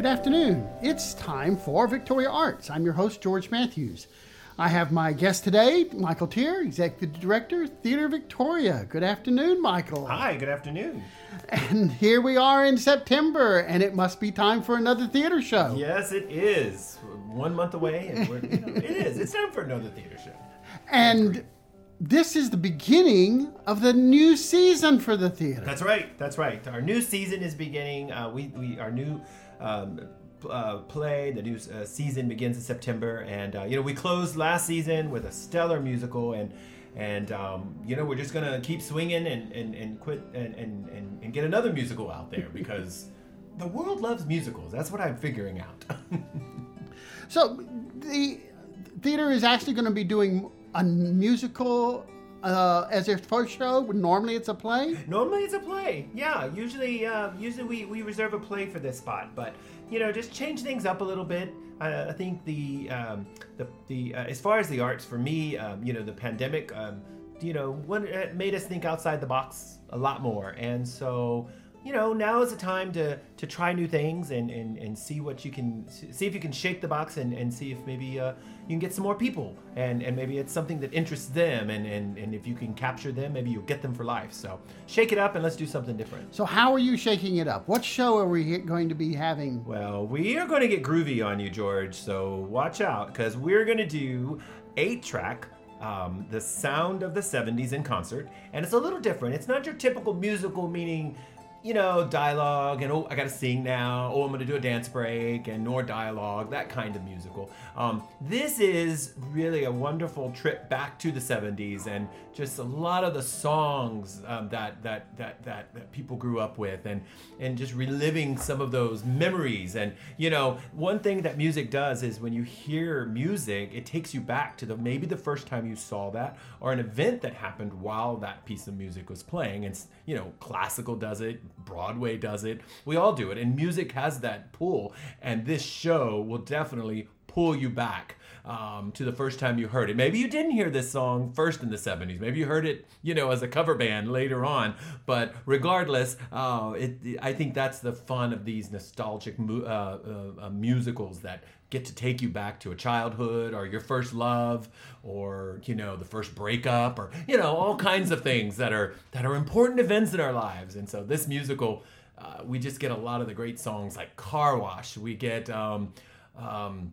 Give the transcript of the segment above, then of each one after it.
Good afternoon. It's time for Victoria Arts. I'm your host, George Matthews. I have my guest today, Michael Tier, Executive Director, Theater Victoria. Good afternoon, Michael. Hi, good afternoon. And here we are in September, and it must be time for another theater show. Yes, it is. We're one month away, and we're, you know, it is. It's time for another theater show. And this is the beginning of the new season for the theater. That's right. That's right. Our new season is beginning. Uh, we, we our new um, uh, play, the new uh, season begins in September, and uh, you know we closed last season with a stellar musical, and and um, you know we're just gonna keep swinging and and, and quit and, and and and get another musical out there because the world loves musicals. That's what I'm figuring out. So the theater is actually going to be doing a musical uh, as their first show. Normally, it's a play. Normally it's a play. Yeah, usually uh, usually we, we reserve a play for this spot, but you know just change things up a little bit. I, think the um, the the uh, as far as the arts for me, um, you know, the pandemic, um, you know, what it made us think outside the box a lot more, and so. You know, now is the time to, to try new things and, and, and see what you can see if you can shake the box and, and see if maybe uh, you can get some more people and, and maybe it's something that interests them and, and, and if you can capture them, maybe you'll get them for life. So shake it up and let's do something different. So, how are you shaking it up? What show are we going to be having? Well, we are going to get groovy on you, George. So watch out because we're going to do eight track. Um, the sound of the 70s in concert, and it's a little different. It's not your typical musical, meaning you know, dialogue and oh, I gotta sing now. Oh, I'm gonna do a dance break and more dialogue, that kind of musical. Um, this is really a wonderful trip back to the 70s and just a lot of the songs um, that, that that that that people grew up with and and just reliving some of those memories. And you know, one thing that music does is when you hear music, it takes you back to the maybe the first time you saw that or an event that happened while that piece of music was playing. And you know, classical does it, Broadway does it. We all do it. And music has that pull. And this show will definitely pull you back um, to the first time you heard it. Maybe you didn't hear this song first in the 70s. Maybe you heard it, you know, as a cover band later on. But regardless, uh, it, I think that's the fun of these nostalgic mu- uh, uh, uh, musicals that get to take you back to a childhood or your first love or you know the first breakup or you know all kinds of things that are that are important events in our lives and so this musical uh, we just get a lot of the great songs like car wash we get um, um,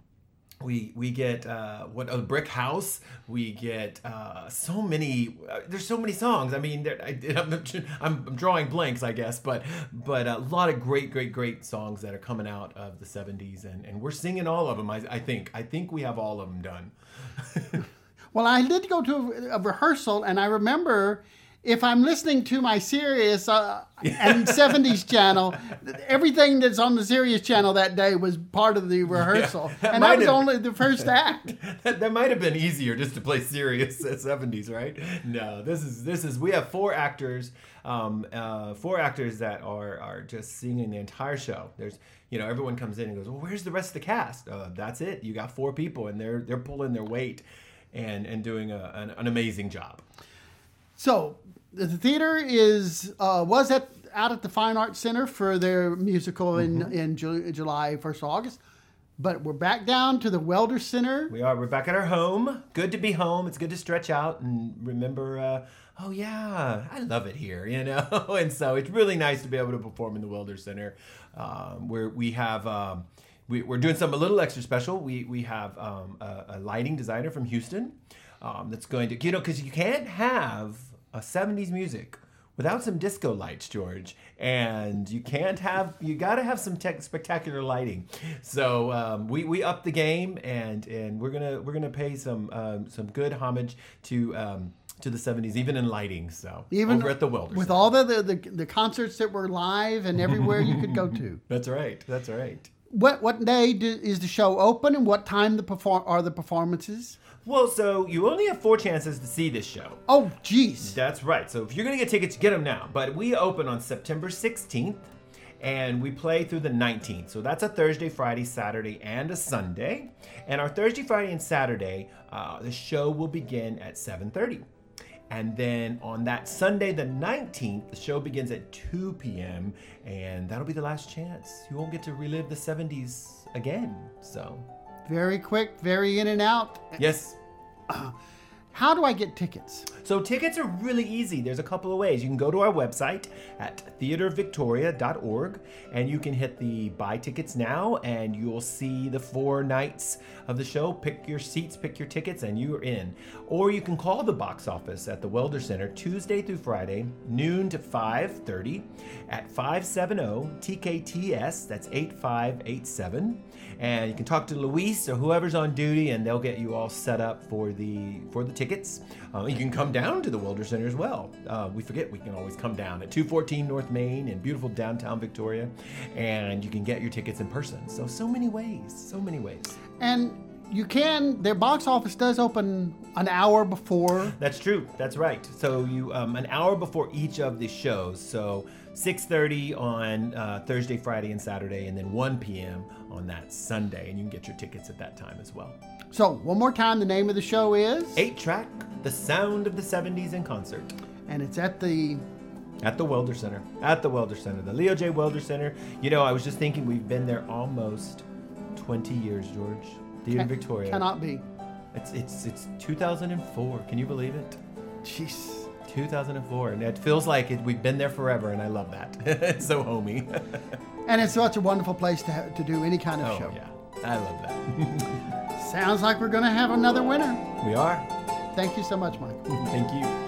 we we get uh, what a brick house. We get uh, so many. Uh, there's so many songs. I mean, I, I'm, I'm drawing blanks, I guess, but but a lot of great, great, great songs that are coming out of the '70s, and, and we're singing all of them. I, I think I think we have all of them done. Well, I did go to a, a rehearsal, and I remember if I'm listening to my Sirius uh, and 70s channel, everything that's on the Sirius channel that day was part of the rehearsal. that and that was have- only the first act. that, that might have been easier just to play Sirius at 70s right? No this is this is we have four actors um, uh, four actors that are are just singing the entire show. There's you know everyone comes in and goes well where's the rest of the cast? Uh, that's it. You got four people and they're they're pulling their weight and and doing a, an, an amazing job. So the theater is uh, was at out at the Fine Arts Center for their musical in in Ju- July, first of August. But we're back down to the Welder Center. we are. We're back at our home. Good to be home. It's good to stretch out and remember uh, oh yeah i love it here you know? And so it's really nice to be able to perform in the welder center. Um, where we have um, we, we're doing something a little extra special. We, we have um, a, a lighting designer from houston um, that's going to you know because you can't have a 70s music without some disco lights, George, and you can't have you got to have some tech, spectacular lighting. So um, we we up the game, and and we're gonna we're gonna pay some um, some good homage to. Um, to the 70s, even in lighting. So Even over at the Welder. with all the, the, the concerts that were live and everywhere you could go to. That's right. That's right. What what day do, is the show open and what time the perform are the performances? Well, so you only have four chances to see this show. Oh, jeez. That's right. So if you're going to get tickets, get them now. But we open on September 16th and we play through the 19th. So that's a Thursday, Friday, Saturday, and a Sunday. And our Thursday, Friday, and Saturday, uh, the show will begin at 7:30. And then on that Sunday, the 19th, the show begins at 2 p.m. And that'll be the last chance. You won't get to relive the 70s again. So, Very quick, very in and out. yes. How do I get tickets? So tickets are really easy. There's a couple of ways. You can go to our website at theatervictoria.org and you can hit the buy tickets now and you'll see the four nights of the show. Pick your seats, pick your tickets and you're in. Or you can call the box office at the Welder Center Tuesday through Friday, noon to 5:30 at 570-TKTS. That's 8587. And you can talk to Luis or whoever's on duty and they'll get you all set up for the for the tickets. Uh, you can come down to the Welder Center as well. Uh, we forget we can always come down at 214 North Main in beautiful downtown Victoria, and you can get your tickets in person. So so many ways, so many ways. And you can, their box office does open an hour before. That's true. That's right. So you um, an hour before each of the shows. So 6:30 on uh, Thursday, Friday, and Saturday, and then 1 p.m. on that Sunday, and you can get your tickets at that time as well. So, one more time, the name of the show is, Eight track, the sound of the 70s in concert. and it's at the At the Welder Center. At the Welder Center. The Leo J. Welder Center. You know, I was just thinking we've been there almost 20 years, George. Theater Can- Victoria. Cannot be. It's it's it's 2004. Can you believe it? Jeez. 2004, and it feels like it, we've been there forever, and I love that. it's so homey. And it's such a wonderful place to, ha- to do any kind of oh show. yeah, I love that. Sounds like we're going to have another winner. we are. Thank you so much, Mike. Thank you.